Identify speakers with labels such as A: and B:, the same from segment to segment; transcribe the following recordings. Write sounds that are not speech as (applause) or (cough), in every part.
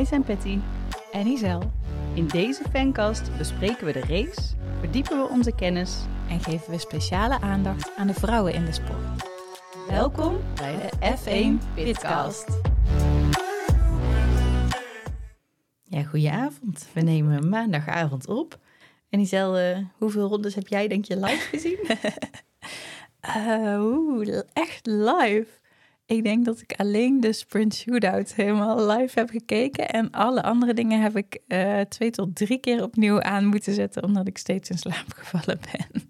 A: Wij zijn Patty.
B: en Isel.
A: In deze fancast bespreken we de race, verdiepen we onze kennis.
B: En geven we speciale aandacht aan de vrouwen in de sport.
A: Welkom bij de F1 Pitcast. Ja, goedenavond. We nemen maandagavond op. En Isel, eh, hoeveel rondes heb jij denk je live gezien? (laughs) (laughs)
B: Eh, Oeh, echt live. Ik denk dat ik alleen de sprint shootout helemaal live heb gekeken. En alle andere dingen heb ik eh, twee tot drie keer opnieuw aan moeten zetten, omdat ik steeds in slaap (laughs) gevallen ben.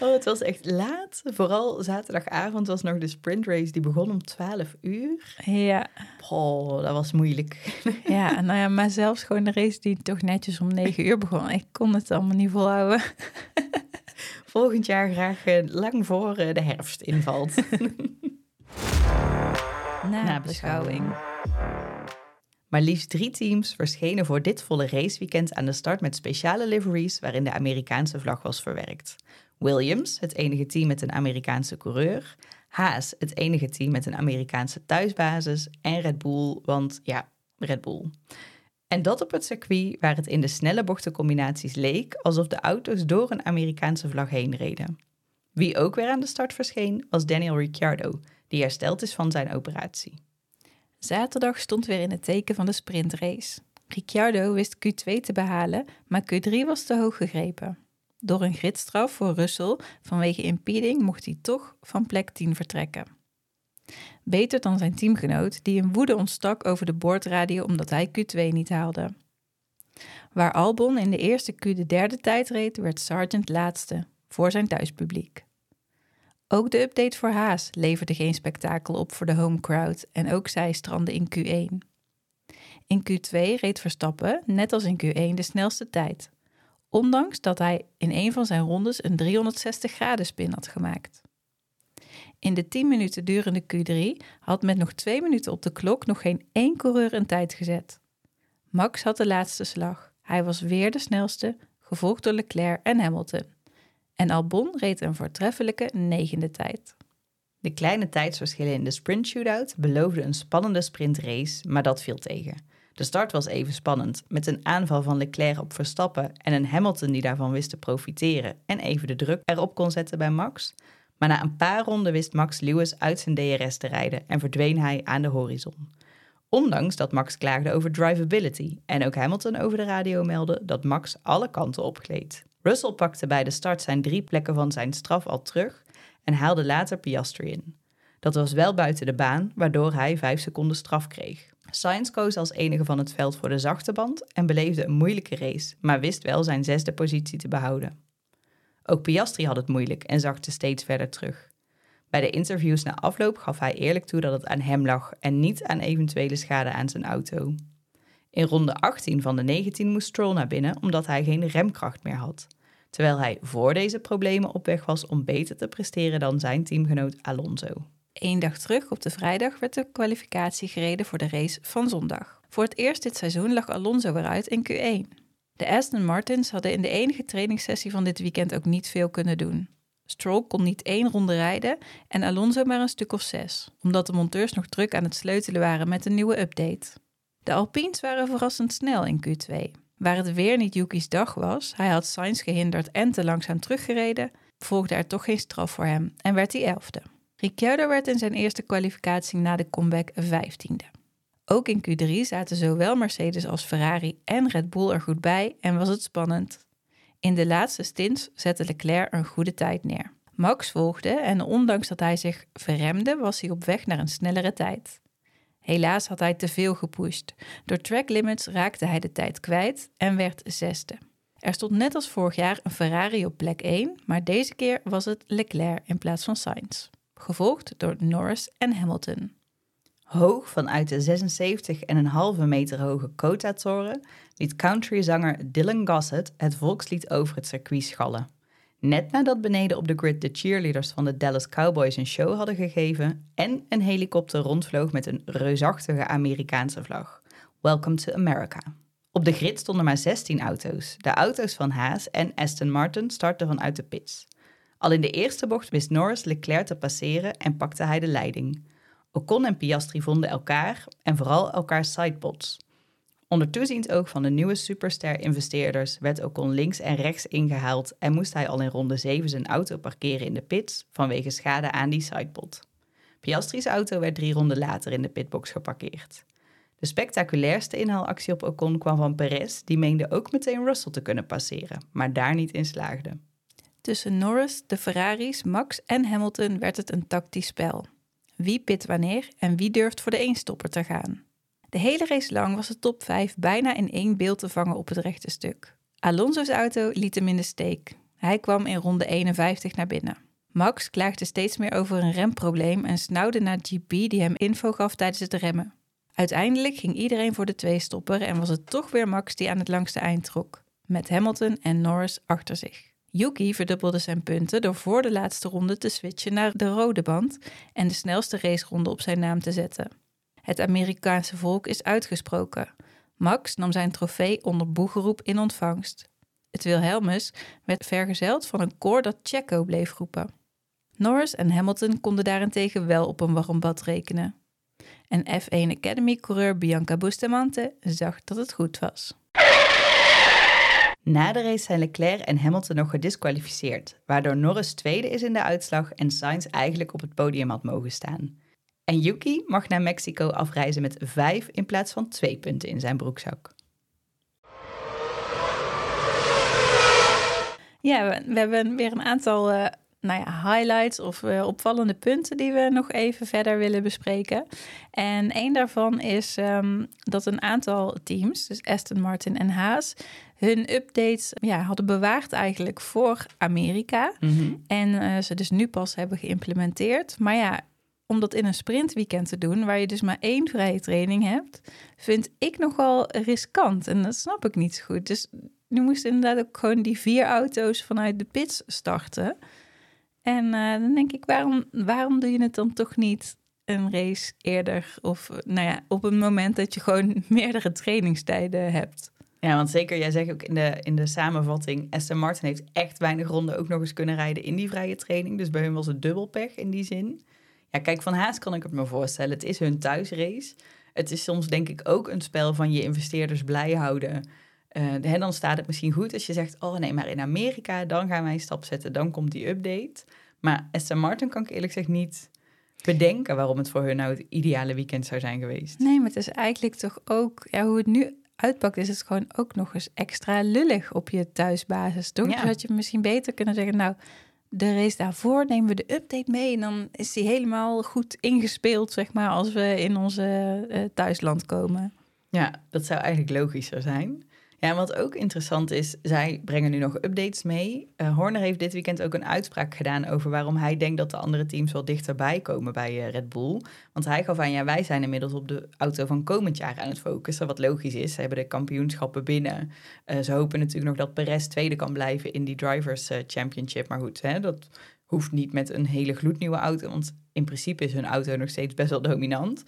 A: Oh, het was echt laat. Vooral zaterdagavond was nog de sprintrace. Die begon om 12 uur.
B: Ja,
A: Oh, dat was moeilijk. (laughs)
B: ja, nou ja, maar zelfs gewoon de race die toch netjes om negen uur begon. Ik kon het allemaal niet volhouden.
A: Volgend jaar graag eh, lang voor eh, de herfst invalt. (laughs)
B: Nabeschouwing.
A: Maar liefst drie teams verschenen voor dit volle raceweekend aan de start met speciale liveries waarin de Amerikaanse vlag was verwerkt. Williams, het enige team met een Amerikaanse coureur. Haas, het enige team met een Amerikaanse thuisbasis. En Red Bull, want ja, Red Bull. En dat op het circuit waar het in de snelle bochtencombinaties leek alsof de auto's door een Amerikaanse vlag heen reden. Wie ook weer aan de start verscheen was Daniel Ricciardo, die hersteld is van zijn operatie.
B: Zaterdag stond weer in het teken van de sprintrace. Ricciardo wist Q2 te behalen, maar Q3 was te hoog gegrepen. Door een gridstraf voor Russell vanwege impeding mocht hij toch van plek 10 vertrekken. Beter dan zijn teamgenoot, die in woede ontstak over de boordradio omdat hij Q2 niet haalde. Waar Albon in de eerste Q de derde tijd reed, werd Sargent laatste, voor zijn thuispubliek. Ook de update voor Haas leverde geen spektakel op voor de home crowd en ook zij strandde in Q1. In Q2 reed Verstappen, net als in Q1, de snelste tijd, ondanks dat hij in een van zijn rondes een 360 graden spin had gemaakt. In de 10 minuten durende Q3 had met nog 2 minuten op de klok nog geen één coureur een tijd gezet. Max had de laatste slag. Hij was weer de snelste, gevolgd door Leclerc en Hamilton. En Albon reed een voortreffelijke negende tijd.
A: De kleine tijdsverschillen in de sprint shootout beloofden een spannende sprintrace, maar dat viel tegen. De start was even spannend, met een aanval van Leclerc op Verstappen en een Hamilton die daarvan wist te profiteren en even de druk erop kon zetten bij Max. Maar na een paar ronden wist Max Lewis uit zijn DRS te rijden en verdween hij aan de horizon. Ondanks dat Max klaagde over drivability en ook Hamilton over de radio meldde dat Max alle kanten opgleed. Russell pakte bij de start zijn drie plekken van zijn straf al terug en haalde later Piastri in. Dat was wel buiten de baan, waardoor hij 5 seconden straf kreeg. Sainz koos als enige van het veld voor de zachte band en beleefde een moeilijke race, maar wist wel zijn zesde positie te behouden. Ook Piastri had het moeilijk en zakte steeds verder terug. Bij de interviews na afloop gaf hij eerlijk toe dat het aan hem lag en niet aan eventuele schade aan zijn auto. In ronde 18 van de 19 moest Stroll naar binnen omdat hij geen remkracht meer had, terwijl hij voor deze problemen op weg was om beter te presteren dan zijn teamgenoot Alonso.
B: Eén dag terug, op de vrijdag, werd de kwalificatie gereden voor de race van zondag. Voor het eerst dit seizoen lag Alonso eruit in Q1. De Aston Martins hadden in de enige trainingssessie van dit weekend ook niet veel kunnen doen. Stroll kon niet één ronde rijden en Alonso maar een stuk of zes, omdat de monteurs nog druk aan het sleutelen waren met een nieuwe update. De Alpines waren verrassend snel in Q2. Waar het weer niet Yuki's dag was, hij had Sainz gehinderd en te langzaam teruggereden, volgde er toch geen straf voor hem en werd hij elfde. Ricciardo werd in zijn eerste kwalificatie na de comeback vijftiende. Ook in Q3 zaten zowel Mercedes als Ferrari en Red Bull er goed bij en was het spannend. In de laatste stints zette Leclerc een goede tijd neer. Max volgde en ondanks dat hij zich verremde, was hij op weg naar een snellere tijd. Helaas had hij te veel gepusht. Door track limits raakte hij de tijd kwijt en werd zesde. Er stond net als vorig jaar een Ferrari op plek 1, maar deze keer was het Leclerc in plaats van Sainz, gevolgd door Norris en Hamilton.
A: Hoog vanuit de 76,5 meter hoge Kota-toren liet countryzanger Dylan Gossett het volkslied over het circuit schallen. Net nadat beneden op de grid de cheerleaders van de Dallas Cowboys een show hadden gegeven en een helikopter rondvloog met een reusachtige Amerikaanse vlag. Welcome to America. Op de grid stonden maar 16 auto's. De auto's van Haas en Aston Martin startten vanuit de pits. Al in de eerste bocht wist Norris Leclerc te passeren en pakte hij de leiding. Ocon en Piastri vonden elkaar en vooral elkaars sidepods. Onder toeziend oog van de nieuwe superster-investeerders werd Ocon links en rechts ingehaald en moest hij al in ronde 7 zijn auto parkeren in de pits vanwege schade aan die sidepod. Piastri's auto werd drie ronden later in de pitbox geparkeerd. De spectaculairste inhaalactie op Ocon kwam van Perez, die meende ook meteen Russell te kunnen passeren, maar daar niet in slaagde.
B: Tussen Norris, de Ferraris, Max en Hamilton werd het een tactisch spel. Wie pit wanneer en wie durft voor de eenstopper te gaan? De hele race lang was de top 5 bijna in één beeld te vangen op het rechte stuk. Alonso's auto liet hem in de steek. Hij kwam in ronde 51 naar binnen. Max klaagde steeds meer over een remprobleem en snauwde naar GP die hem info gaf tijdens het remmen. Uiteindelijk ging iedereen voor de twee-stopper en was het toch weer Max die aan het langste eind trok, met Hamilton en Norris achter zich. Yuki verdubbelde zijn punten door voor de laatste ronde te switchen naar de rode band en de snelste raceronde op zijn naam te zetten. Het Amerikaanse volk is uitgesproken. Max nam zijn trofee onder boegeroep in ontvangst. Het Wilhelmus werd vergezeld van een koor dat Checo bleef roepen. Norris en Hamilton konden daarentegen wel op een warm bad rekenen. En F1 Academy-coureur Bianca Bustamante zag dat het goed was.
A: Na de race zijn Leclerc en Hamilton nog gedisqualificeerd, waardoor Norris tweede is in de uitslag en Sainz eigenlijk op het podium had mogen staan. En Yuki mag naar Mexico afreizen met vijf in plaats van twee punten in zijn broekzak.
B: Ja, we, we hebben weer een aantal uh, nou ja, highlights of uh, opvallende punten die we nog even verder willen bespreken. En een daarvan is um, dat een aantal teams, dus Aston Martin en Haas, hun updates ja, hadden bewaard eigenlijk voor Amerika. Mm -hmm. En uh, ze dus nu pas hebben geïmplementeerd. Maar ja, om dat in een sprintweekend te doen, waar je dus maar één vrije training hebt, vind ik nogal riskant. En dat snap ik niet zo goed. Dus nu moesten inderdaad ook gewoon die vier auto's vanuit de pits starten. En uh, dan denk ik, waarom, waarom doe je het dan toch niet een race eerder? Of nou ja, op een moment dat je gewoon (laughs) meerdere trainingstijden hebt.
A: Ja, want zeker, jij zegt ook in de, in de samenvatting, Aston Martin heeft echt weinig ronden ook nog eens kunnen rijden in die vrije training. Dus bij hun was het dubbelpech in die zin. Ja, kijk, van Haas kan ik het me voorstellen. Het is hun thuisrace. Het is soms denk ik ook een spel van je investeerders blij houden. Uh, dan staat het misschien goed als je zegt, oh nee, maar in Amerika, dan gaan wij een stap zetten, dan komt die update. Maar Aston Martin kan ik eerlijk gezegd niet bedenken waarom het voor hun nou het ideale weekend zou zijn geweest.
B: Nee, maar het is eigenlijk toch ook, ja, hoe het nu uitpakt, is het gewoon ook nog eens extra lullig op je thuisbasis, toch? Ja. Dus had je misschien beter kunnen zeggen, nou, de race daarvoor nemen we de update mee en dan is die helemaal goed ingespeeld, zeg maar, als we in onze uh, thuisland komen.
A: Ja, dat zou eigenlijk logischer zijn. Ja, en wat ook interessant is, zij brengen nu nog updates mee. Uh, Horner heeft dit weekend ook een uitspraak gedaan over waarom hij denkt dat de andere teams wel dichterbij komen bij uh, Red Bull. Want hij gaf aan, ja, wij zijn inmiddels op de auto van komend jaar aan het focussen, wat logisch is. Ze hebben de kampioenschappen binnen. Uh, ze hopen natuurlijk nog dat Perez tweede kan blijven in die Drivers Championship. Maar goed, hè, dat hoeft niet met een hele gloednieuwe auto, want in principe is hun auto nog steeds best wel dominant.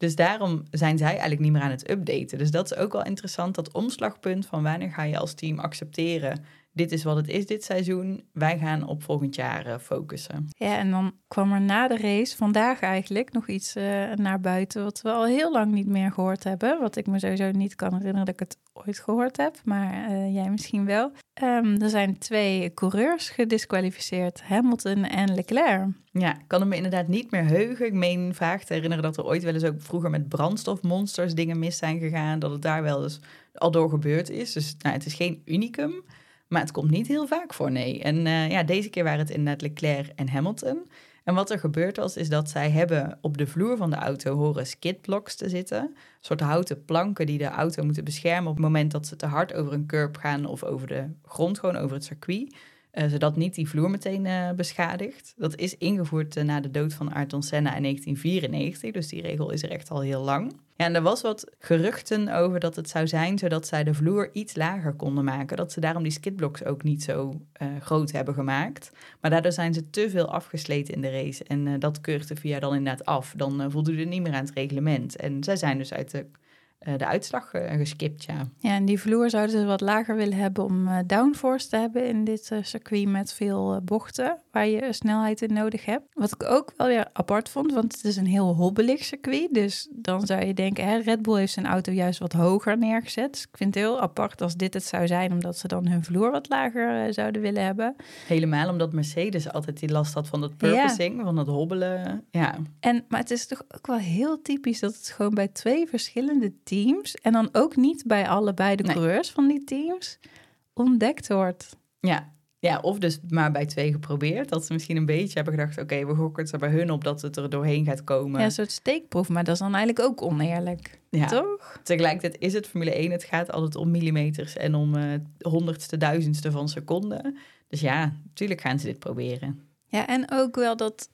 A: Dus daarom zijn zij eigenlijk niet meer aan het updaten. Dus dat is ook wel interessant, dat omslagpunt van wanneer ga je als team accepteren dit is wat het is dit seizoen. Wij gaan op volgend jaar uh, focussen.
B: Ja, en dan kwam er na de race vandaag eigenlijk nog iets uh, naar buiten wat we al heel lang niet meer gehoord hebben. Wat ik me sowieso niet kan herinneren dat ik het ooit gehoord heb, maar uh, jij misschien wel. Um, er zijn twee coureurs gedisqualificeerd, Hamilton en Leclerc.
A: Ja, ik kan me inderdaad niet meer heugen. Ik meen vaak te herinneren dat er ooit wel eens ook vroeger met brandstofmonsters dingen mis zijn gegaan. Dat het daar wel eens al door gebeurd is. Dus nou, het is geen unicum. Maar het komt niet heel vaak voor, nee. En uh, ja, deze keer waren het inderdaad Leclerc en Hamilton. En wat er gebeurd was, is dat zij hebben op de vloer van de auto horen skidblocks te zitten. Een soort houten planken die de auto moeten beschermen op het moment dat ze te hard over een curb gaan of over de grond, gewoon over het circuit. Uh, zodat niet die vloer meteen uh, beschadigt. Dat is ingevoerd na de dood van Ayrton Senna in 1994, dus die regel is er echt al heel lang. Ja, en er was wat geruchten over dat het zou zijn zodat zij de vloer iets lager konden maken. Dat ze daarom die skidblocks ook niet zo groot hebben gemaakt. Maar daardoor zijn ze te veel afgesleten in de race. En dat keurt VIA dan inderdaad af. Dan voldoen ze niet meer aan het reglement. En zij zijn dus uit de eh, de uitslag eh, geskipt, ja.
B: Ja, en die vloer zouden ze wat lager willen hebben om eh, downforce te hebben in dit eh, circuit met veel eh, bochten waar je eh, snelheid in nodig hebt. Wat ik ook wel weer apart vond, want het is een heel hobbelig circuit. Dus dan zou je denken, hè, Red Bull heeft zijn auto juist wat hoger neergezet. Dus ik vind het heel apart als dit het zou zijn, omdat ze dan hun vloer wat lager eh, zouden willen hebben.
A: Helemaal omdat Mercedes altijd die last had van dat purposing, van dat hobbelen. Ja,
B: En, maar het is toch ook wel heel typisch dat het gewoon bij twee verschillende teams, en dan ook niet bij allebei de
A: Nee.
B: coureurs van die teams, ontdekt wordt.
A: ja. Ja, of dus maar bij twee geprobeerd. Dat ze misschien een beetje hebben gedacht... oké, we gokken het er bij hun op dat het er doorheen gaat komen.
B: Ja, een soort steekproef, maar dat is dan eigenlijk ook oneerlijk.
A: Ja.
B: Toch?
A: Tegelijkertijd is het Formule 1. Het gaat altijd om millimeters en om eh, honderdste, duizendste van seconden. Dus ja, natuurlijk gaan ze dit proberen.
B: Ja, en ook wel dat,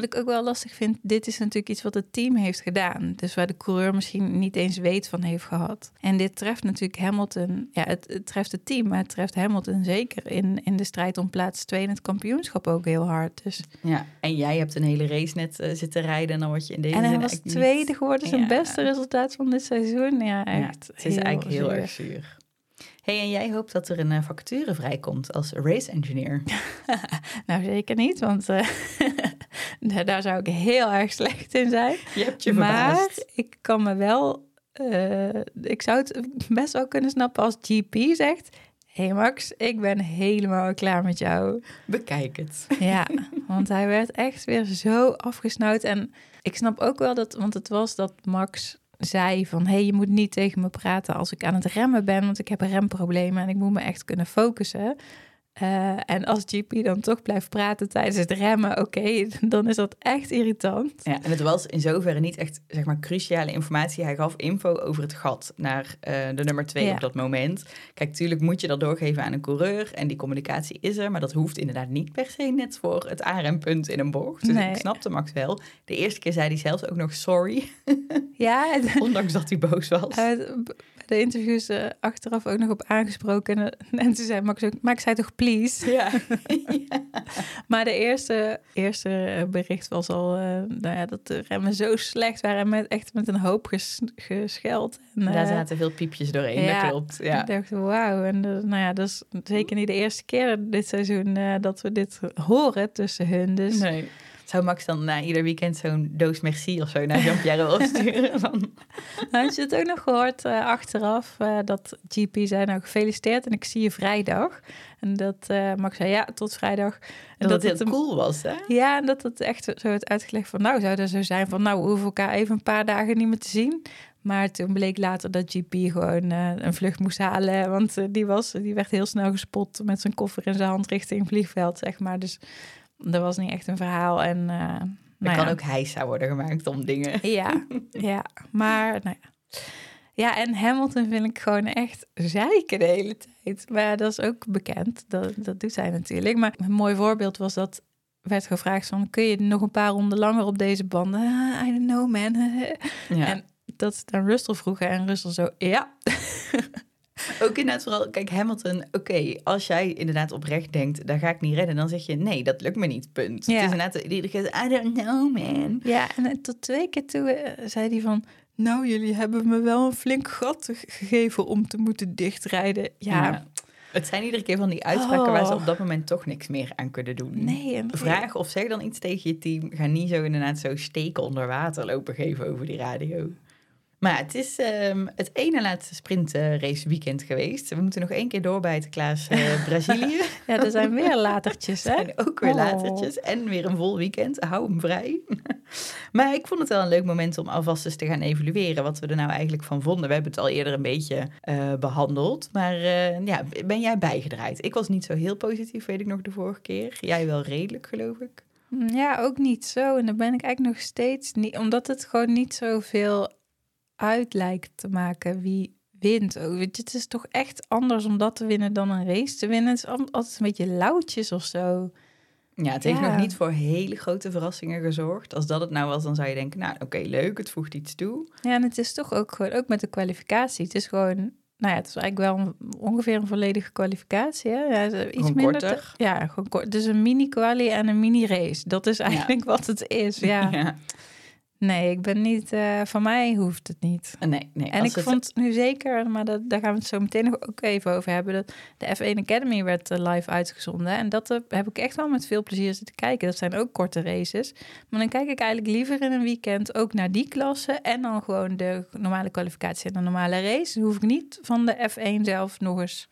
B: wat ik ook wel lastig vind, dit is natuurlijk iets wat het team heeft gedaan. Dus waar de coureur misschien niet eens weet van heeft gehad. En dit treft natuurlijk Hamilton, ja, het, het treft het team, maar het treft Hamilton zeker in, in de strijd om plaats 2 in het kampioenschap ook heel hard. Dus,
A: Ja, en jij hebt een hele race net eh, zitten rijden... en dan word je in deze
B: en hij was tweede
A: niet-
B: geworden, zijn
A: Ja.
B: beste resultaat van dit seizoen. Ja,
A: Ja,
B: echt.
A: het is eigenlijk heel erg zuur. hey, en jij hoopt dat er een eh, vacature vrijkomt als race engineer. (laughs)
B: Nou, zeker niet, want eh, (laughs) (laughs) daar- zou ik heel erg slecht in zijn.
A: Je hebt je
B: maar
A: verbaasd.
B: ik kan me wel, eh, ik zou het best wel kunnen snappen als GP zegt: Hé hey Max, ik ben helemaal klaar met jou.
A: Bekijk het.
B: Ja, (laughs) want hij werd echt weer zo afgesnauwd. En ik snap ook wel dat, want het was dat Max zei van... hé, hey, je moet niet tegen me praten als ik aan het remmen ben... want ik heb remproblemen en ik moet me echt kunnen focussen. Eh, en als GP dan toch blijft praten tijdens het remmen... oké, (laughs) dan is dat echt irritant.
A: Ja, en het was in zoverre niet echt zeg maar, cruciale informatie. Hij gaf info over het gat naar eh, de nummer twee
B: Ja.
A: op dat moment. Kijk, tuurlijk moet je dat doorgeven aan een coureur. En die communicatie is er. Maar dat hoeft inderdaad niet per se net voor het aanrempunt in een bocht. Dus
B: Nee.
A: ik snapte Max wel. De eerste keer zei hij zelfs ook nog sorry.
B: Ja, (laughs)
A: ondanks dat hij boos was.
B: Uh, bij de interviews eh, achteraf ook nog op aangesproken. En, eh, (laughs) en toen zei Max ook, Max zei toch please?
A: ja. (laughs)
B: Maar de eerste, eerste bericht was al eh, nou ja, dat de remmen zo slecht waren. En met, echt met een hoop ges, gescheld. En,
A: Daar zaten veel piepjes doorheen,
B: ja.
A: dat klopt. Ja.
B: Ik dacht, wauw. En nou ja, dat is zeker niet de eerste keer dit seizoen dat we dit horen tussen hun. Dus
A: Nee. Zou Max dan na ieder weekend zo'n doos merci of zo naar Jean-Pierre (laughs) sturen? Van,
B: Nou, had je het ook nog gehoord eh, achteraf eh, dat GP zei nou gefeliciteerd en ik zie je vrijdag. En dat eh, Max zei ja, tot vrijdag. En
A: dat het heel cool was, hè?
B: Ja, en dat het echt zo werd uitgelegd van nou zou dat zo zijn van nou we hoeven elkaar even een paar dagen niet meer te zien. Maar toen bleek later dat GP gewoon een vlucht moest halen, want die, was, die werd heel snel gespot met zijn koffer in zijn hand richting vliegveld, zeg maar. Dus dat was niet echt een verhaal. En, uh,
A: Er
B: nou
A: kan
B: ja.
A: ook heisa worden gemaakt om dingen.
B: Ja, (laughs) ja, maar nou ja. Ja, en Hamilton vind ik gewoon echt zeiken de hele tijd. Maar ja, dat is ook bekend. Dat, dat doet hij natuurlijk. Maar een mooi voorbeeld was dat werd gevraagd van... kun je nog een paar ronden langer op deze banden? Ah, I don't know, man. (laughs)
A: Ja.
B: En dat ze aan Russell vroegen en Russell zo... ja, (laughs) (laughs)
A: Ook inderdaad vooral, kijk, Hamilton, oké, als jij inderdaad oprecht denkt, daar ga ik niet redden, dan zeg je, nee, dat lukt me niet, punt.
B: Ja.
A: Het is inderdaad, iedere keer, I don't know, man.
B: ja. En eh, tot twee keer toe eh, zei hij van... nou, jullie hebben me wel een flink gat ge- gegeven om te moeten dichtrijden. Ja,
A: Het zijn iedere keer van die uitspraken waar ze
B: Oh.
A: op dat moment toch niks meer aan kunnen doen.
B: nee.
A: Vraag of zeg dan iets tegen je team. Ga niet zo inderdaad zo steken onder water lopen geven over die radio. Maar het is ehm, het ene laatste sprintrace weekend geweest. We moeten nog één keer doorbijten, Klaas, eh, (laughs) Brazilië.
B: Ja, er zijn weer latertjes, hè? (laughs)
A: En ook weer
B: Oh.
A: latertjes. En weer een vol weekend. Hou hem vrij. (laughs) maar ik vond het wel een leuk moment om alvast eens te gaan evalueren. Wat we er nou eigenlijk van vonden. We hebben het al eerder een beetje eh, behandeld. Maar eh, ja, ben jij bijgedraaid? Ik was niet zo heel positief, weet ik nog de vorige keer. Jij wel redelijk, geloof ik.
B: Ja, ook niet zo. En dan ben ik eigenlijk nog steeds niet, omdat het gewoon niet zoveel uit lijkt te maken wie wint. Ook, weet je, het is toch echt anders om dat te winnen dan een race te winnen. Het is al- altijd een beetje lauwtjes of zo.
A: Ja, het heeft
B: Ja.
A: nog niet voor hele grote verrassingen gezorgd. Als dat het nou was, dan zou je denken, nou oké, leuk, het voegt iets toe.
B: Ja, en het is toch ook gewoon, ook met de kwalificatie. Het is gewoon, nou ja, het is eigenlijk wel een- ongeveer een volledige kwalificatie. Hè? Ja, iets
A: Gewoon
B: minder. te- ja, gewoon kort. Dus een mini-quali en een mini-race. Dat is eigenlijk (laughs) wat het is. Ja.
A: ja.
B: Nee, ik ben niet. eh van mij hoeft het niet.
A: Nee, nee.
B: En ik
A: het-
B: vond nu zeker, maar dat, daar gaan we het zo meteen nog ook even over hebben. Dat de F1 Academy werd eh, live uitgezonden. En dat eh, heb ik echt wel met veel plezier zitten kijken. Dat zijn ook korte races. Maar dan kijk ik eigenlijk liever in een weekend ook naar die klasse. En dan gewoon de normale kwalificatie en de normale race. Dan hoef ik niet van de F1 zelf nog eens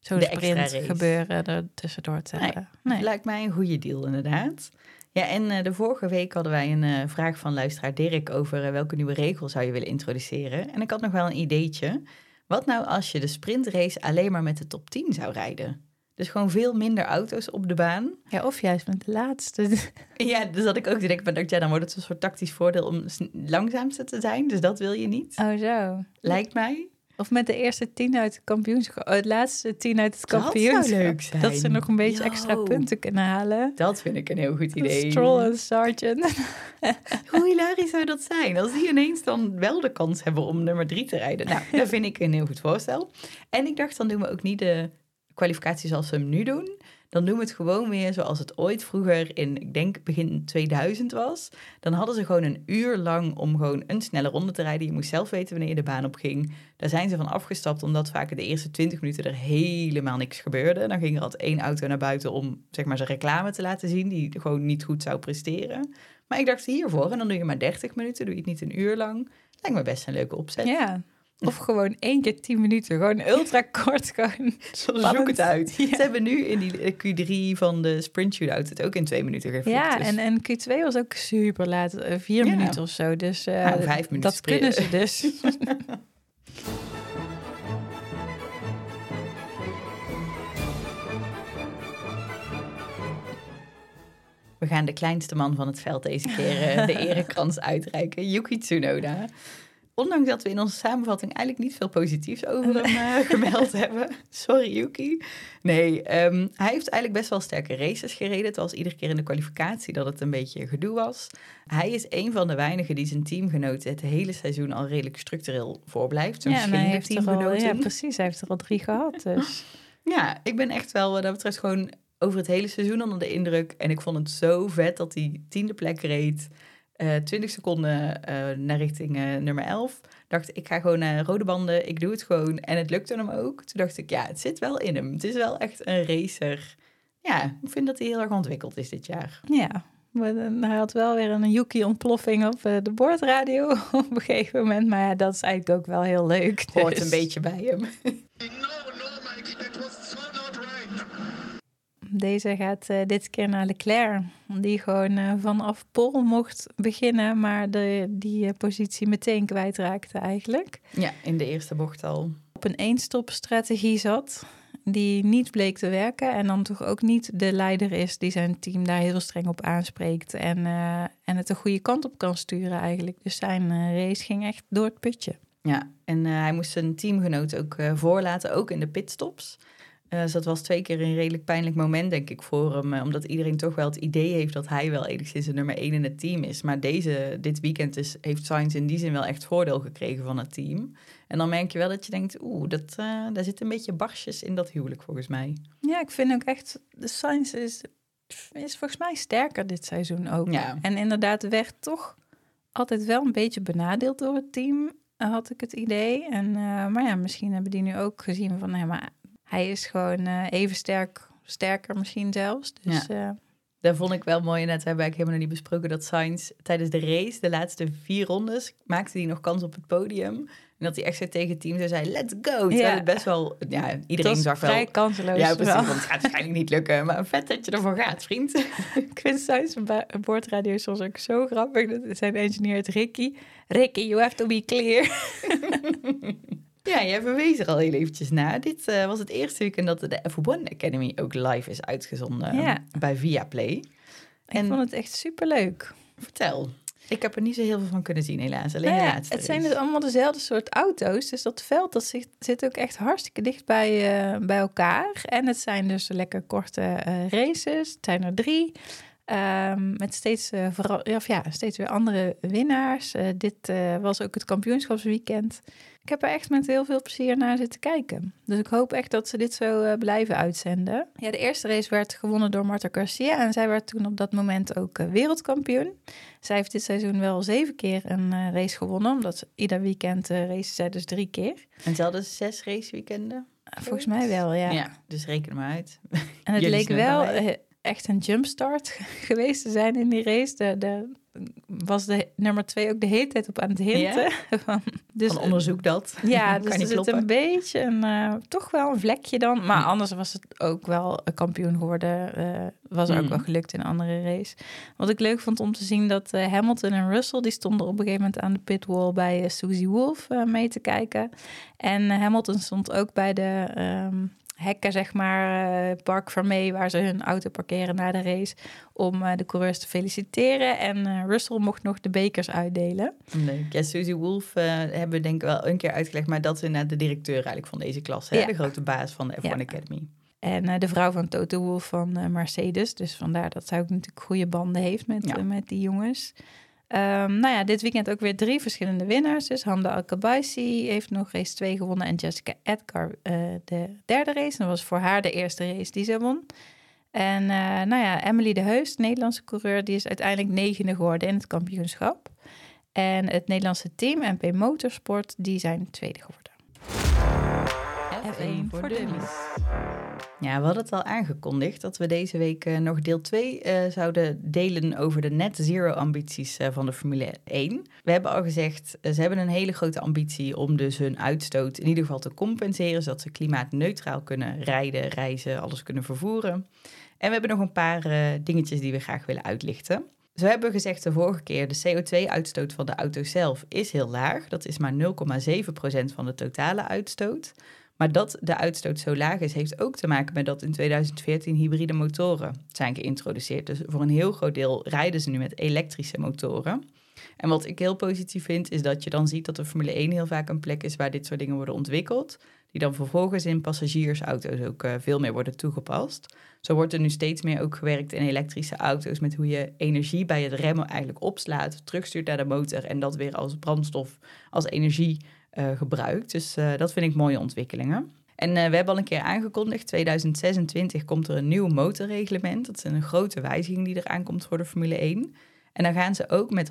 B: zo'n sprint gebeuren er tussendoor te
A: Nee.
B: hebben. Nee.
A: Lijkt mij een goede deal, inderdaad. Ja, en eh, de vorige week hadden wij een eh, vraag van luisteraar Dirk over eh, welke nieuwe regel zou je willen introduceren. En ik had nog wel een ideetje. Wat nou als je de sprintrace alleen maar met de top 10 zou rijden? Dus gewoon veel minder auto's op de baan.
B: Ja, of juist met de laatste. (laughs)
A: Ja, dus dat ik ook denken van, ja, dan wordt het een soort tactisch voordeel om langzaamste te zijn. Dus dat wil je niet,
B: Oh, zo.
A: lijkt mij.
B: Of met de eerste tien uit het kampioenschap. Oh, het laatste tien uit het
A: Dat zou
B: kampioenschap.
A: leuk zijn.
B: Dat ze nog een beetje
A: Yo.
B: extra punten kunnen halen.
A: Dat vind ik een heel goed idee.
B: Stroll en Sargent. (laughs)
A: Hoe hilarisch zou dat zijn? Als die ineens dan wel de kans hebben om nummer drie te rijden. Nou, dat vind ik een heel goed voorstel. En ik dacht, dan doen we ook niet de kwalificatie zoals we hem nu doen. Dan we het gewoon weer zoals het ooit vroeger in, ik denk begin 2000 was. Dan hadden ze gewoon een uur lang om gewoon een snelle ronde te rijden. Je moest zelf weten wanneer je de baan op ging. Daar zijn ze van afgestapt, omdat vaak de eerste 20 minuten er helemaal niks gebeurde. Dan ging er altijd één auto naar buiten om zeg maar zijn reclame te laten zien, die gewoon niet goed zou presteren. Maar ik dacht hiervoor, en dan doe je maar 30 minuten, doe je het niet een uur lang. Lijkt me best een leuke opzet.
B: Ja. Of gewoon één keer tien minuten. Gewoon ultra (laughs) kort. Gewoon
A: Zoek het uit. (laughs)
B: Ja.
A: Ze hebben nu in die Q3 van de sprint shootout het ook in twee minuten geflikt.
B: Ja,
A: dus-
B: en, en Q2 was ook super laat. eh, Vier
A: Ja.
B: minuten of zo. Dus eh,
A: Nou, vijf minuten
B: dat
A: sprint.
B: kunnen ze dus. (laughs)
A: We gaan de kleinste man van het veld deze keer eh, de erekrans uitreiken. Yuki Tsunoda. Ondanks dat we in onze samenvatting eigenlijk niet veel positiefs over hem eh, (laughs) gemeld hebben. Sorry Yuki. Nee, ehm, hij heeft eigenlijk best wel sterke races gereden. Het was iedere keer in de kwalificatie dat het een beetje gedoe was. Hij is een van de weinigen die zijn teamgenoten het hele seizoen al redelijk structureel voorblijft. Zo'n
B: Ja,
A: slimme
B: heeft al, ja, precies. Hij heeft er al drie gehad. (laughs) Dus.
A: Ja, ik ben echt wel wat dat betreft gewoon over het hele seizoen onder de indruk. En ik vond het zo vet dat hij tiende plek reed. Eh 20 seconden eh, naar richting eh, nummer 11. Dacht ik ga gewoon naar rode banden. Ik doe het gewoon. En het lukte hem ook. Toen dacht ik, ja, het zit wel in hem. Het is wel echt een racer. Ja, ik vind dat hij heel erg ontwikkeld is dit jaar.
B: Ja, maar dan- hij had wel weer een Yuki-ontploffing op eh, de boordradio (laughs) op een gegeven moment. Maar ja, dat is eigenlijk ook wel heel leuk.
A: Hoort
B: dus.
A: een beetje bij hem. (laughs)
C: No, no,
B: Deze gaat eh, dit keer naar Leclerc. Die gewoon eh, vanaf Pol mocht beginnen, maar de, die eh, positie meteen kwijtraakte eigenlijk.
A: Ja, in de eerste bocht al.
B: Op een één-stop-strategie zat, die niet bleek te werken. En dan toch ook niet de leider is die zijn team daar heel streng op aanspreekt. En, en het de goede kant op kan sturen eigenlijk. Dus zijn race ging echt door het putje.
A: Ja, en hij moest zijn teamgenoot ook voorlaten, ook in de pitstops. Eh, dus dat was twee keer een redelijk pijnlijk moment, denk ik, voor hem. eh, omdat iedereen toch wel het idee heeft dat hij wel enigszins de nummer één in het team is. Maar deze, dit weekend is, heeft Sainz in die zin wel echt voordeel gekregen van het team. En dan merk je wel dat je denkt, oeh, dat, eh, daar zit een beetje barsjes in dat huwelijk volgens mij.
B: Ja, ik vind ook echt, de Sainz is, is volgens mij sterker dit seizoen ook.
A: Ja.
B: En inderdaad werd toch altijd wel een beetje benadeeld door het team, had ik het idee. En, maar ja, misschien hebben die nu ook gezien van, nee, maar hij is gewoon eh, even sterk, sterker misschien zelfs. Dus ja.
A: Daar vond ik wel mooi, dat hebben we helemaal nog niet besproken, dat Sainz tijdens de race, de laatste vier rondes, maakte hij nog kans op het podium. En dat hij echt zo tegen het team zo zei, let's go. Terwijl
B: Ja.
A: het best wel, ja, iedereen zag wel...
B: vrij kanseloos.
A: Ja, precies,
B: wel.
A: want het gaat waarschijnlijk niet lukken. Maar vet dat je ervoor gaat, vriend. (laughs)
B: Ik vind Sainz boordradio soms ook zo grappig. Dat zijn engineer Ricky. Ricky, you have to be clear. (laughs)
A: Ja, jij verwees er al heel eventjes naar. Dit eh, was het eerste weekend dat de F1 Academy ook live is uitgezonden
B: Ja.
A: bij Viaplay.
B: Ik
A: En-
B: vond het echt superleuk.
A: Vertel. Ik heb er niet zo heel veel van kunnen zien, helaas. Alleen
B: Nou ja, het zijn dus allemaal dezelfde soort auto's. Dus dat veld dat zit, zit ook echt hartstikke dicht bij, eh, bij elkaar. En het zijn dus lekker korte eh, races. Het zijn er drie. Ehm, met steeds, vooral, of ja, steeds weer andere winnaars. Dit was ook het kampioenschapsweekend. Ik heb er echt met heel veel plezier naar zitten kijken. Dus ik hoop echt dat ze dit zo eh, blijven uitzenden. Ja, de eerste race werd gewonnen door Marta Garcia. En zij werd toen op dat moment ook eh, wereldkampioen. Zij heeft dit seizoen wel zeven keer een eh, race gewonnen. Omdat ze ieder weekend race zij dus drie keer.
A: En ze hadden zes raceweekenden.
B: Volgens mij wel, ja.
A: Ja, dus reken maar uit.
B: En het
A: Jullie
B: leek wel echt een jumpstart (laughs) geweest te zijn in die race. De, de, was de nummer twee ook de hele tijd op aan het hinten. (laughs) Dus,
A: Van onderzoek dat.
B: ja, (laughs)
A: kan
B: dus er
A: niet
B: zit een beetje een, eh, toch wel een vlekje dan. Maar
A: Hm.
B: anders was het ook wel een kampioen geworden. eh, was er ook
A: Hm.
B: wel gelukt in een andere race. Wat ik leuk vond om te zien dat eh, Hamilton en Russell... die stonden op een gegeven moment aan de pitwall bij eh, Susie Wolf eh, mee te kijken. En eh, Hamilton stond ook bij de... ehm, hekken, zeg maar, eh, Park Vermee, waar ze hun auto parkeren na de race, om eh, de coureurs te feliciteren. En eh, Russell mocht nog de bekers uitdelen.
A: Leuk. Ja, Susie Wolf hebben we denk ik wel een keer uitgelegd, maar dat is inderdaad de directeur eigenlijk van deze klas, hè?
B: Ja.
A: de grote baas van de F1
B: Ja.
A: Academy.
B: En de vrouw van Toto Wolff van Mercedes. Dus vandaar dat zij ook natuurlijk goede banden heeft met,
A: Ja.
B: met die jongens. Ehm, nou ja, dit weekend ook weer drie verschillende winnaars. Dus Handa Alkabaisi heeft nog race 2 gewonnen. En Jessica Edgar eh, de derde race. Dat was voor haar de eerste race die ze won. En eh, nou ja, Emily de Heus, Nederlandse coureur, die is uiteindelijk negende geworden in het kampioenschap. En het Nederlandse team, MP Motorsport, die zijn tweede geworden. F1 voor dummies.
A: Ja, we hadden het al aangekondigd dat we deze week eh, nog deel 2 eh, zouden delen over de net zero ambities eh, van de Formule 1. We hebben al gezegd, ze hebben een hele grote ambitie om dus hun uitstoot in ieder geval te compenseren, zodat ze klimaatneutraal kunnen rijden, reizen, alles kunnen vervoeren. En we hebben nog een paar eh, dingetjes die we graag willen uitlichten. Zo hebben we gezegd de vorige keer, de CO2-uitstoot van de auto zelf is heel laag. Dat is maar 0,7% van de totale uitstoot. Maar dat de uitstoot zo laag is, heeft ook te maken met dat in 2014 hybride motoren zijn geïntroduceerd. Dus voor een heel groot deel rijden ze nu met elektrische motoren. En wat ik heel positief vind, is dat je dan ziet dat de Formule 1 heel vaak een plek is waar dit soort dingen worden ontwikkeld. Die dan vervolgens in passagiersauto's ook eh, veel meer worden toegepast. Zo wordt er nu steeds meer ook gewerkt in elektrische auto's met hoe je energie bij het remmen eigenlijk opslaat, terugstuurt naar de motor en dat weer als brandstof, als energie gebruikt. Dus eh, dat vind ik mooie ontwikkelingen. En eh, we hebben al een keer aangekondigd, 2026 komt er een nieuw motorreglement. Dat is een grote wijziging die er aankomt voor de Formule 1. En dan gaan ze ook met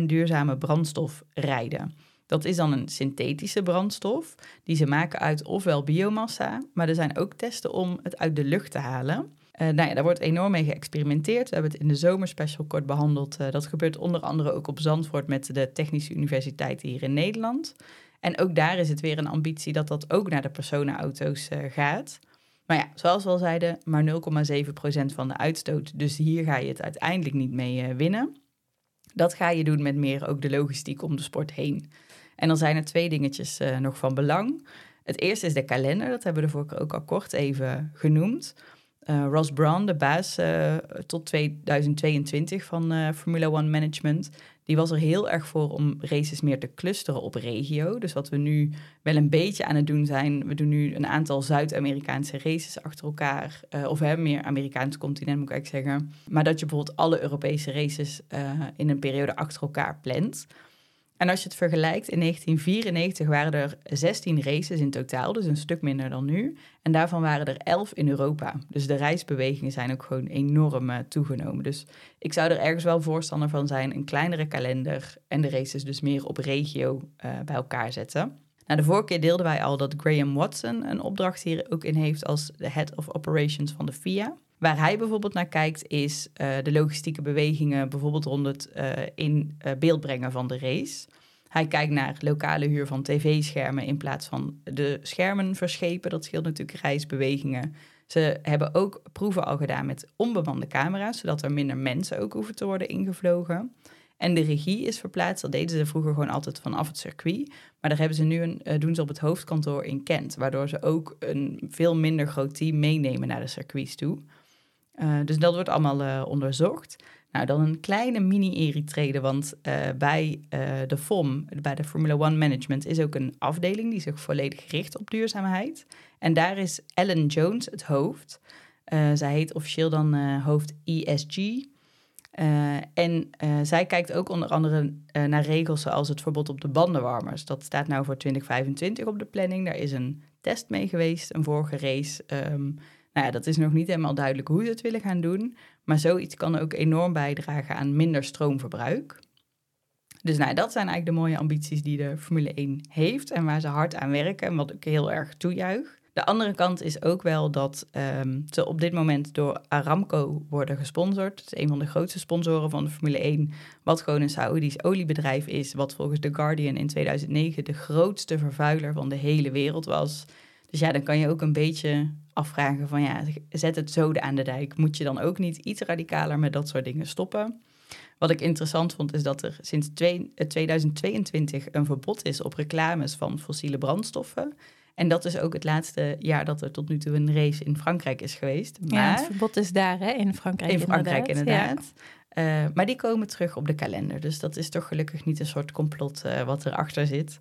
A: 100% duurzame brandstof rijden. Dat is dan een synthetische brandstof die ze maken uit ofwel biomassa, maar er zijn ook testen om het uit de lucht te halen. Eh, nou ja, daar wordt enorm mee geëxperimenteerd. We hebben het in de zomerspecial kort behandeld. Eh, dat gebeurt onder andere ook op Zandvoort met de Technische Universiteit hier in Nederland. En ook daar is het weer een ambitie dat dat ook naar de personenauto's eh, gaat. Maar ja, zoals we al zeiden, maar 0,7% van de uitstoot. Dus hier ga je het uiteindelijk niet mee winnen. Dat ga je doen met meer ook de logistiek om de sport heen. En dan zijn er twee dingetjes nog van belang. Het eerste is de kalender, dat hebben we de vorige keer ook al kort even genoemd. Eh, Ross Brown, de baas eh, tot 2022 van eh, Formula One Management, die was er heel erg voor om races meer te clusteren op regio. Dus wat we nu wel een beetje aan het doen zijn, we doen nu een aantal Zuid-Amerikaanse races achter elkaar. of hebben meer Amerikaans continent, moet ik eigenlijk zeggen. Maar dat je bijvoorbeeld alle Europese races in een periode achter elkaar plant. En als je het vergelijkt, in 1994 waren er 16 races in totaal, dus een stuk minder dan nu. En daarvan waren er 11 in Europa. Dus de reisbewegingen zijn ook gewoon enorm eh, toegenomen. Dus ik zou er ergens wel voorstander van zijn, een kleinere kalender en de races dus meer op regio eh, bij elkaar zetten. Nou, de vorige keer deelden wij al dat Graham Watson een opdracht hier ook in heeft als de Head of Operations van de FIA. Waar hij bijvoorbeeld naar kijkt is eh, de logistieke bewegingen, bijvoorbeeld rond het eh, in eh, beeld brengen van de race. Hij kijkt naar lokale huur van tv-schermen in plaats van de schermen verschepen. Dat scheelt natuurlijk reisbewegingen. Ze hebben ook proeven al gedaan met onbemande camera's, zodat er minder mensen ook hoeven te worden ingevlogen. En de regie is verplaatst. Dat deden ze vroeger gewoon altijd vanaf het circuit. Maar daar hebben ze nu een, doen ze op het hoofdkantoor in Kent. Waardoor ze ook een veel minder groot team meenemen naar de circuits toe. Eh, dus dat wordt allemaal eh, onderzocht. Nou, dan een kleine mini-eritrede, want eh, bij de FOM, bij de Formula One Management, is ook een afdeling die zich volledig richt op duurzaamheid. En daar is Ellen Jones het hoofd. Zij heet officieel dan hoofd ESG. En zij kijkt ook onder andere naar regels zoals het verbod op de bandenwarmers. Dat staat nou voor 2025 op de planning. Daar is een test mee geweest, een vorige race. Ehm, nou ja, dat is nog niet helemaal duidelijk hoe ze het willen gaan doen. Maar zoiets kan ook enorm bijdragen aan minder stroomverbruik. Dus nou, dat zijn eigenlijk de mooie ambities die de Formule 1 heeft en waar ze hard aan werken en wat ik heel erg toejuich. De andere kant is ook wel dat ehm, ze op dit moment door Aramco worden gesponsord. Het is een van de grootste sponsoren van de Formule 1, wat gewoon een Saoedisch oliebedrijf is, wat volgens The Guardian in 2009 de grootste vervuiler van de hele wereld was. Dus ja, dan kan je ook een beetje afvragen van ja, zet het zoden aan de dijk. Moet je dan ook niet iets radicaler met dat soort dingen stoppen? Wat ik interessant vond is dat er sinds twee- eh, 2022 een verbod is op reclames van fossiele brandstoffen. En dat is ook het laatste jaar dat er tot nu toe een race in Frankrijk is geweest.
B: Ja,
A: Maar
B: het verbod is daar, hè, in Frankrijk.
A: in Frankrijk
B: inderdaad.
A: inderdaad. Eh, maar die komen terug op de kalender. Dus dat is toch gelukkig niet een soort complot eh, wat erachter zit.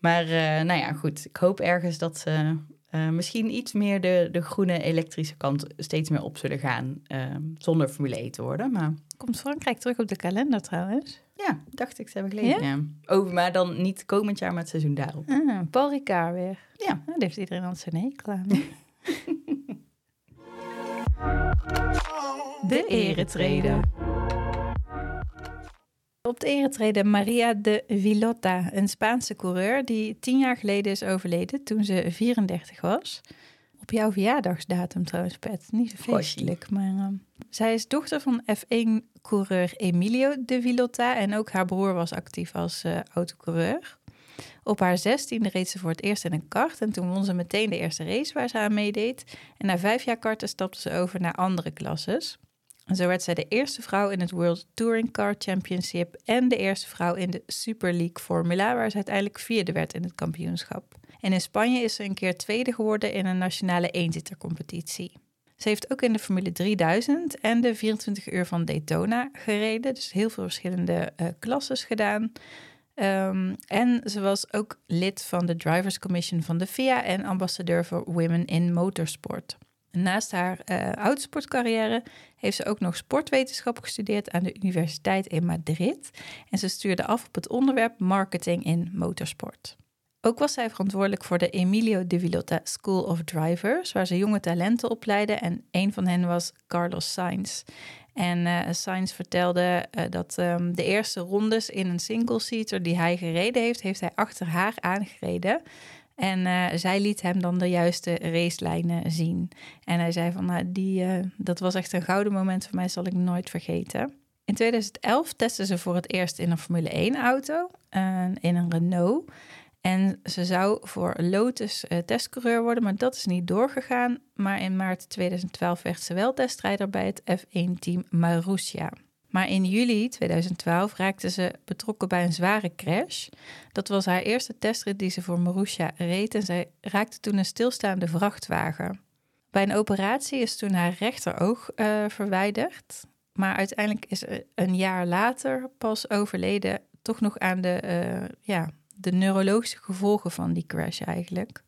A: Maar eh, nou ja, goed. Ik hoop ergens dat ze eh, misschien iets meer de, de groene elektrische kant steeds meer op zullen gaan. eh, zonder Formule 1 te worden. Maar.
B: Komt Frankrijk terug op de kalender trouwens?
A: ja, dacht ik, ze hebben gelezen. Ja? Oh, maar dan niet komend jaar, maar het seizoen daarop.
B: Ah, Paul Ricard weer.
A: Ja.
B: Daar heeft iedereen al zijn hekel aan. (laughs) De eretreden. Op de eretrede Maria de Villota, een Spaanse coureur die tien jaar geleden is overleden toen ze 34 was. Op jouw verjaardagsdatum trouwens, Pet. Niet zo feestelijk, maar... ehm, zij is dochter van F1-coureur Emilio de Villota en ook haar broer was actief als eh autocoureur. Op haar zestiende reed ze voor het eerst in een kart en toen won ze meteen de eerste race waar ze aan meedeed. En na vijf jaar karten stapte ze over naar andere klasses. Zo werd zij de eerste vrouw in het World Touring Car Championship en de eerste vrouw in de Super League Formula, waar ze uiteindelijk vierde werd in het kampioenschap. En in Spanje is ze een keer tweede geworden in een nationale eenzittercompetitie. Ze heeft ook in de Formule 3000 en de 24 uur van Daytona gereden, dus heel veel verschillende eh klasses gedaan. Ehm, en ze was ook lid van de Drivers Commission van de FIA en ambassadeur voor Women in Motorsport. Naast haar eh autosportcarrière heeft ze ook nog sportwetenschap gestudeerd aan de Universiteit in Madrid. En ze stuurde af op het onderwerp marketing in motorsport. Ook was zij verantwoordelijk voor de Emilio de Villota School of Drivers, waar ze jonge talenten opleidde. En een van hen was Carlos Sainz. En eh Sainz vertelde eh, dat ehm, de eerste rondes in een single-seater die hij gereden heeft, heeft hij achter haar aangereden. En eh, zij liet hem dan de juiste racelijnen zien. En hij zei van, nou, die, eh, dat was echt een gouden moment voor mij, zal ik nooit vergeten. In 2011 testte ze voor het eerst in een Formule 1-auto, in een Renault. En ze zou voor Lotus eh, testcoureur worden, maar dat is niet doorgegaan. Maar in maart 2012 werd ze wel testrijder bij het F1-team Marussia. Maar in juli 2012 raakte ze betrokken bij een zware crash. Dat was haar eerste testrit die ze voor Marussia reed en zij raakte toen een stilstaande vrachtwagen. Bij een operatie is toen haar rechteroog eh, verwijderd. Maar uiteindelijk is een jaar later pas overleden, toch nog aan de, eh, ja, de neurologische gevolgen van die crash eigenlijk.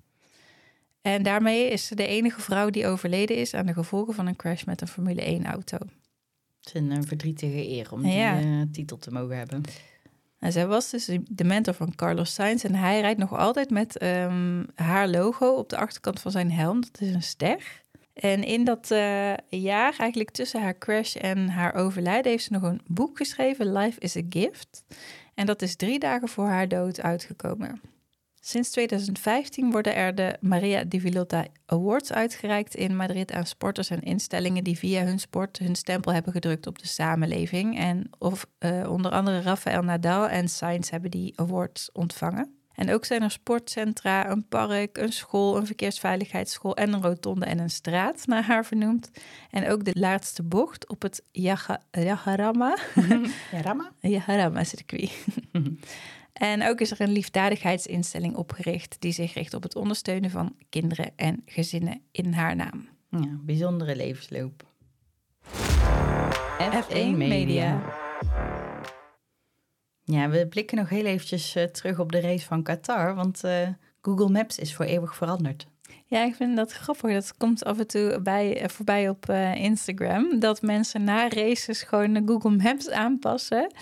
B: En daarmee is ze de enige vrouw die overleden is aan de gevolgen van een crash met een Formule 1-auto.
A: Het is een eh, verdrietige eer om die eh, titel te mogen hebben.
B: En zij was dus de mentor van Carlos Sainz en hij rijdt nog altijd met ehm, haar logo op de achterkant van zijn helm. Dat is een ster. En in dat eh, jaar, eigenlijk tussen haar crash en haar overlijden, heeft ze nog een boek geschreven, Life is a Gift. En dat is drie dagen voor haar dood uitgekomen. Sinds 2015 worden er de Maria di Villota Awards uitgereikt in Madrid aan sporters en instellingen die via hun sport hun stempel hebben gedrukt op de samenleving. En of, eh, onder andere Rafael Nadal en Sainz hebben die awards ontvangen. En ook zijn er sportcentra, een park, een school, een verkeersveiligheidsschool en een rotonde en een straat naar haar vernoemd. En ook de laatste bocht op het Yaha- (laughs) Yaharama? Yaharama circuit. (laughs) En ook is er een liefdadigheidsinstelling opgericht die zich richt op het ondersteunen van kinderen en gezinnen in haar naam.
A: Ja, bijzondere levensloop.
B: F1 Media.
A: Ja, we blikken nog heel eventjes eh, terug op de race van Qatar, want eh, Google Maps is voor eeuwig veranderd.
B: Ja, ik vind dat grappig. Dat komt af en toe bij, eh, voorbij op Instagram. Dat mensen na races gewoon de Google Maps aanpassen.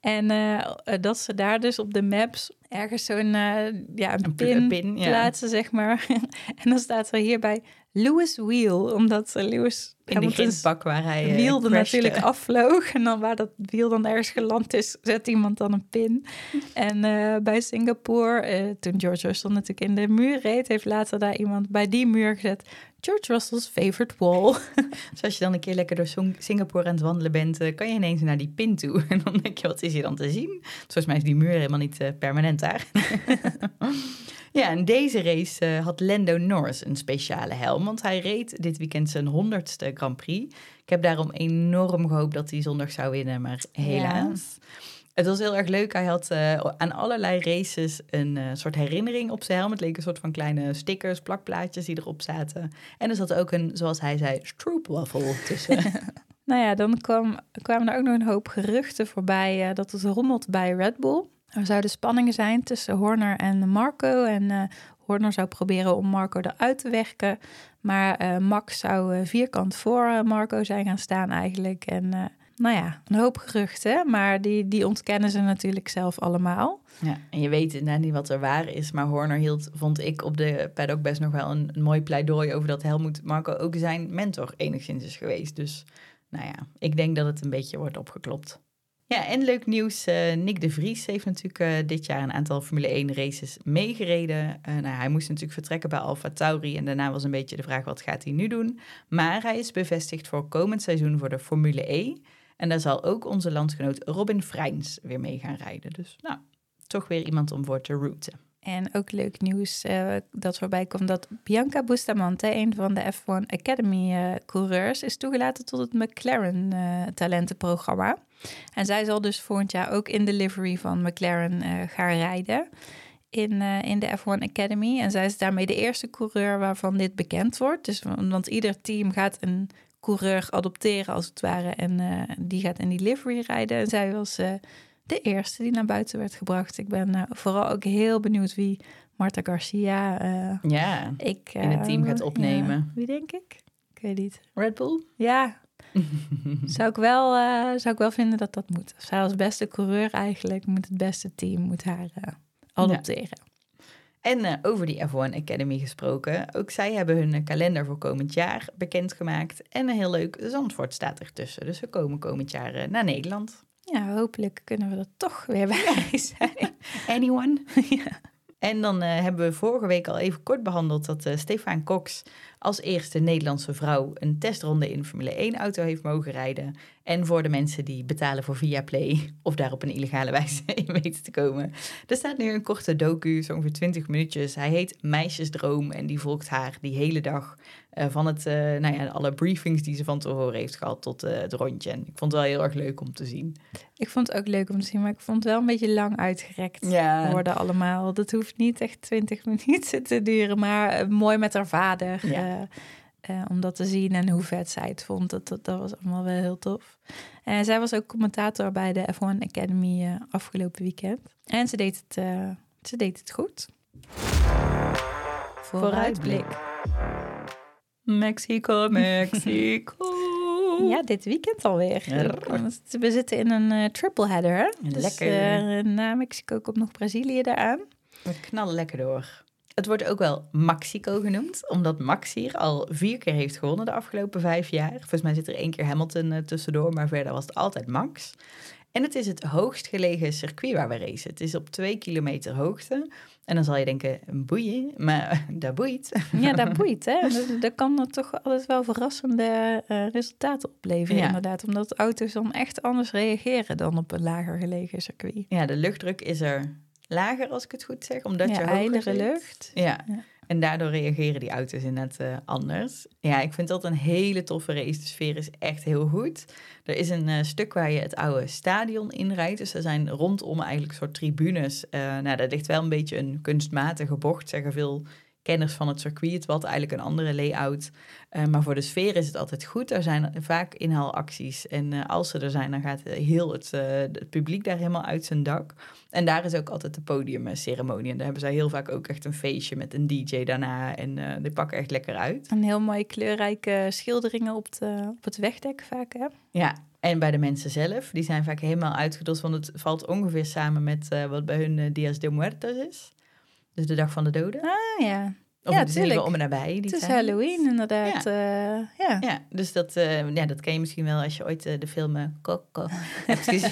B: En eh, eh, dat ze daar dus op de maps ergens zo'n eh, ja, een pin,
A: een pin, ja.
B: plaatsen, zeg maar. (laughs) en dan staat er hierbij Lewis Wheel. Omdat eh, Lewis
A: In de grindbak waar hij eh,
B: wiel er
A: crashte.
B: natuurlijk afvloog. En dan waar dat wiel dan ergens geland is, zet iemand dan een pin. (laughs) En eh, bij Singapore, eh, toen George Russell natuurlijk in de muur reed, heeft later daar iemand bij die muur gezet. George Russell's favorite wall. (laughs)
A: Dus als je dan een keer lekker door Singapore aan het wandelen bent, eh, kan je ineens naar die pin toe. (laughs) En dan denk je, wat is hier dan te zien? Volgens mij is die muur helemaal niet eh, permanent daar. ja, en deze race eh, had Lando Norris een speciale helm, want hij reed dit weekend zijn honderdste Grand Prix. Ik heb daarom enorm gehoopt dat hij zondag zou winnen, maar helaas. Het was heel erg leuk. Hij had eh, aan allerlei races een eh, soort herinnering op zijn helm. Het leek een soort van kleine stickers, plakplaatjes die erop zaten. En er zat ook een, zoals hij zei, stroopwafel tussen. (laughs) (laughs)
B: Nou ja, dan kwam, kwamen er ook nog een hoop geruchten voorbij eh, dat het rommelt bij Red Bull. Er zouden spanningen zijn tussen Horner en Marco. En Horner zou proberen om Marco eruit te werken. Maar eh, Max zou eh, vierkant voor eh, Marco zijn gaan staan eigenlijk. En nou ja, een hoop geruchten. Maar die, die ontkennen ze natuurlijk zelf allemaal.
A: ja, en je weet inderdaad niet wat er waar is. Maar Horner hield, vond ik, op de paddock best nog wel een, een mooi pleidooi over dat Helmoet Marco ook zijn mentor enigszins is geweest. Dus nou ja, ik denk dat het een beetje wordt opgeklopt. Ja, en leuk nieuws. eh, Nick de Vries heeft natuurlijk eh, dit jaar een aantal Formule 1 races meegereden. Eh, nou, hij moest natuurlijk vertrekken bij Alfa Tauri. En daarna was een beetje de vraag, wat gaat hij nu doen? Maar hij is bevestigd voor komend seizoen voor de Formule E. En daar zal ook onze landgenoot Robin Freins weer mee gaan rijden. Dus nou, toch weer iemand om voor te rooten.
B: En ook leuk nieuws eh, dat voorbij komt dat Bianca Bustamante, een van de F1 Academy coureurs, is toegelaten tot het McLaren eh, talentenprogramma. En zij zal dus volgend jaar ook in de livery van McLaren eh, gaan rijden in, eh, in de F1 Academy. En zij is daarmee de eerste coureur waarvan dit bekend wordt. Dus, want ieder team gaat een coureur adopteren als het ware en eh, die gaat in die livery rijden. En zij was de eerste die naar buiten werd gebracht. Ik ben vooral ook heel benieuwd wie Marta Garcia
A: Ja,
B: ik,
A: In het team gaat opnemen.
B: ja, wie denk ik? Ik weet niet.
A: Red Bull?
B: Ja, (laughs) zou, ik wel, eh, zou ik wel vinden dat dat moet. Zij als beste coureur eigenlijk moet het beste team moet haar eh, adopteren.
A: En eh, over die F1 Academy gesproken, ook zij hebben hun kalender voor komend jaar bekendgemaakt. En een heel leuk Zandvoort staat ertussen. Dus we komen komend jaar naar Nederland.
B: Ja, hopelijk kunnen we er toch weer bij (laughs) zijn. (laughs)
A: Anyone?
B: ja.
A: En dan hebben we vorige week al even kort behandeld dat eh Stefan Cox als eerste Nederlandse vrouw een testronde in Formule 1 auto heeft mogen rijden. En voor de mensen die betalen voor Viaplay (laughs) of daar op een illegale wijze (laughs) in weten te komen. Er staat nu een korte docu, zo ongeveer 20 minuutjes. Hij heet Meisjesdroom en die volgt haar die hele dag eh, van het, eh, nou ja, alle briefings die ze van tevoren heeft gehad tot eh, het rondje. En ik vond het wel heel erg leuk om te zien.
B: Ik vond het ook leuk om te zien, maar ik vond het wel een beetje lang uitgerekt
A: Ja.
B: worden allemaal. Dat hoeft niet echt 20 (laughs) minuten te duren, maar mooi met haar vader.
A: Ja.
B: Eh, eh, om dat te zien en hoe vet zij het vond. Dat, dat, dat was allemaal wel heel tof. En zij was ook commentator bij de F1 Academy eh, afgelopen weekend. En ze deed het, ze deed het goed.
A: Vooruitblik. Mexico, (laughs) Mexico.
B: Ja, dit weekend alweer. We zitten in een triple header. Hè? Dus,
A: Lekker.
B: eh, na Mexico komt nog Brazilië eraan.
A: We knallen lekker door. Het wordt ook wel Maxico genoemd, omdat Max hier al vier keer heeft gewonnen de afgelopen vijf jaar. Volgens mij zit er één keer Hamilton eh, tussendoor, maar verder was het altijd Max. En het is het hoogst gelegen circuit waar we racen. Het is op twee kilometer hoogte. En dan zal je denken, boeien, maar (laughs) dat boeit.
B: Ja, dat boeit, hè? (laughs) Dat, dat kan er toch altijd wel verrassende eh, resultaten opleveren,
A: Ja.
B: inderdaad. Omdat auto's dan echt anders reageren dan op een lager gelegen circuit.
A: Ja, de luchtdruk is er lager, als ik het goed zeg, omdat je
B: ja,
A: zit.
B: lucht.
A: Ja.
B: Ja.
A: en daardoor reageren die auto's inderdaad eh, anders. Ja, ik vind dat een hele toffe race. De sfeer is echt heel goed. Er is een eh, stuk waar je het oude stadion inrijdt. Dus er zijn rondom eigenlijk soort tribunes. Eh, nou, daar ligt wel een beetje een kunstmatige bocht, zeggen veel kenners van het circuit. Was eigenlijk een andere layout. Eh, maar voor de sfeer is het altijd goed. Er zijn vaak inhaalacties. En eh, als ze er zijn, dan gaat heel het, eh, het publiek daar helemaal uit zijn dak. En daar is ook altijd de podiumceremonie. En daar hebben zij heel vaak ook echt een feestje met een DJ daarna. En die pakken echt lekker uit.
B: Een heel mooie kleurrijke schilderingen op, de, op het wegdek vaak, hè?
A: Ja, en bij de mensen zelf, die zijn vaak helemaal uitgedost. Want het valt ongeveer samen met wat bij hun eh, Dias de Muertos is. Dus de dag van de doden.
B: Ah ja,
A: Of
B: ja,
A: het is in ieder geval
B: tuurlijk.
A: om en nabij. Die
B: het is
A: tijd.
B: Halloween inderdaad. Ja, ja.
A: Ja, dus dat, eh, ja, dat ken je misschien wel als je ooit eh, de film eh, Coco (laughs) hebt gezien.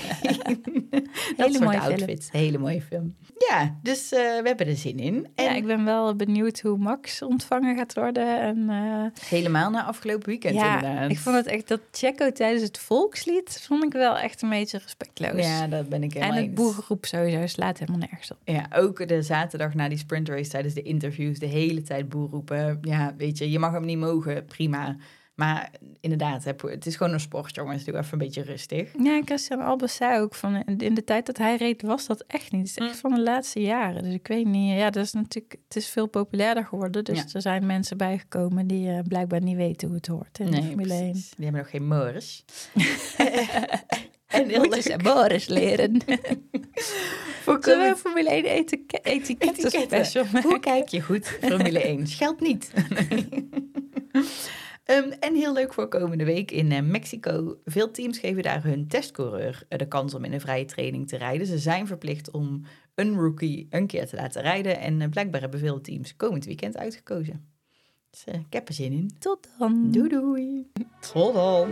A: dat soort
B: mooie film.
A: outfits. Hele mooie film. Ja, dus eh, we hebben er zin in. En
B: Ja, ik ben wel benieuwd hoe Max ontvangen gaat worden. En, eh,
A: helemaal na afgelopen weekend
B: ja,
A: inderdaad.
B: ik vond het echt dat Checo tijdens het volkslied vond ik wel echt een beetje respectloos.
A: Ja, dat ben ik helemaal
B: en het
A: eens.
B: boerengroep sowieso slaat helemaal nergens op.
A: Ja, ook de zaterdag na die sprintrace tijdens de interviews, de hele tijd boer roepen. Ja, weet je, je mag hem niet mogen, prima. Maar inderdaad, het is gewoon een sport, jongens. Doe even een beetje rustig.
B: Ja, Christian Albers zei ook van in de tijd dat hij reed was dat echt niet. Het is echt
A: Mm.
B: van de laatste jaren. Dus ik weet niet. Ja, dat is natuurlijk. Het is veel populairder geworden. Dus
A: Ja.
B: er zijn mensen bijgekomen die eh, blijkbaar niet weten hoe het hoort in de Formule 1.
A: precies. Die hebben nog geen mores. (laughs) en
B: ze
A: leuk.
B: Boris leren. (laughs)
A: Voor
B: Zullen we Formule 1 etike- etiketten special
A: Hoe kijk je goed? Formule 1. Geldt (laughs) niet. (laughs) Ehm, en heel leuk voor komende week in eh, Mexico. Veel teams geven daar hun testcoureur eh, de kans om in een vrije training te rijden. Ze zijn verplicht om een rookie een keer te laten rijden. En eh, blijkbaar hebben veel teams komend weekend uitgekozen. Dus ik heb er zin in.
B: Tot dan.
A: Doei doei. Tot dan.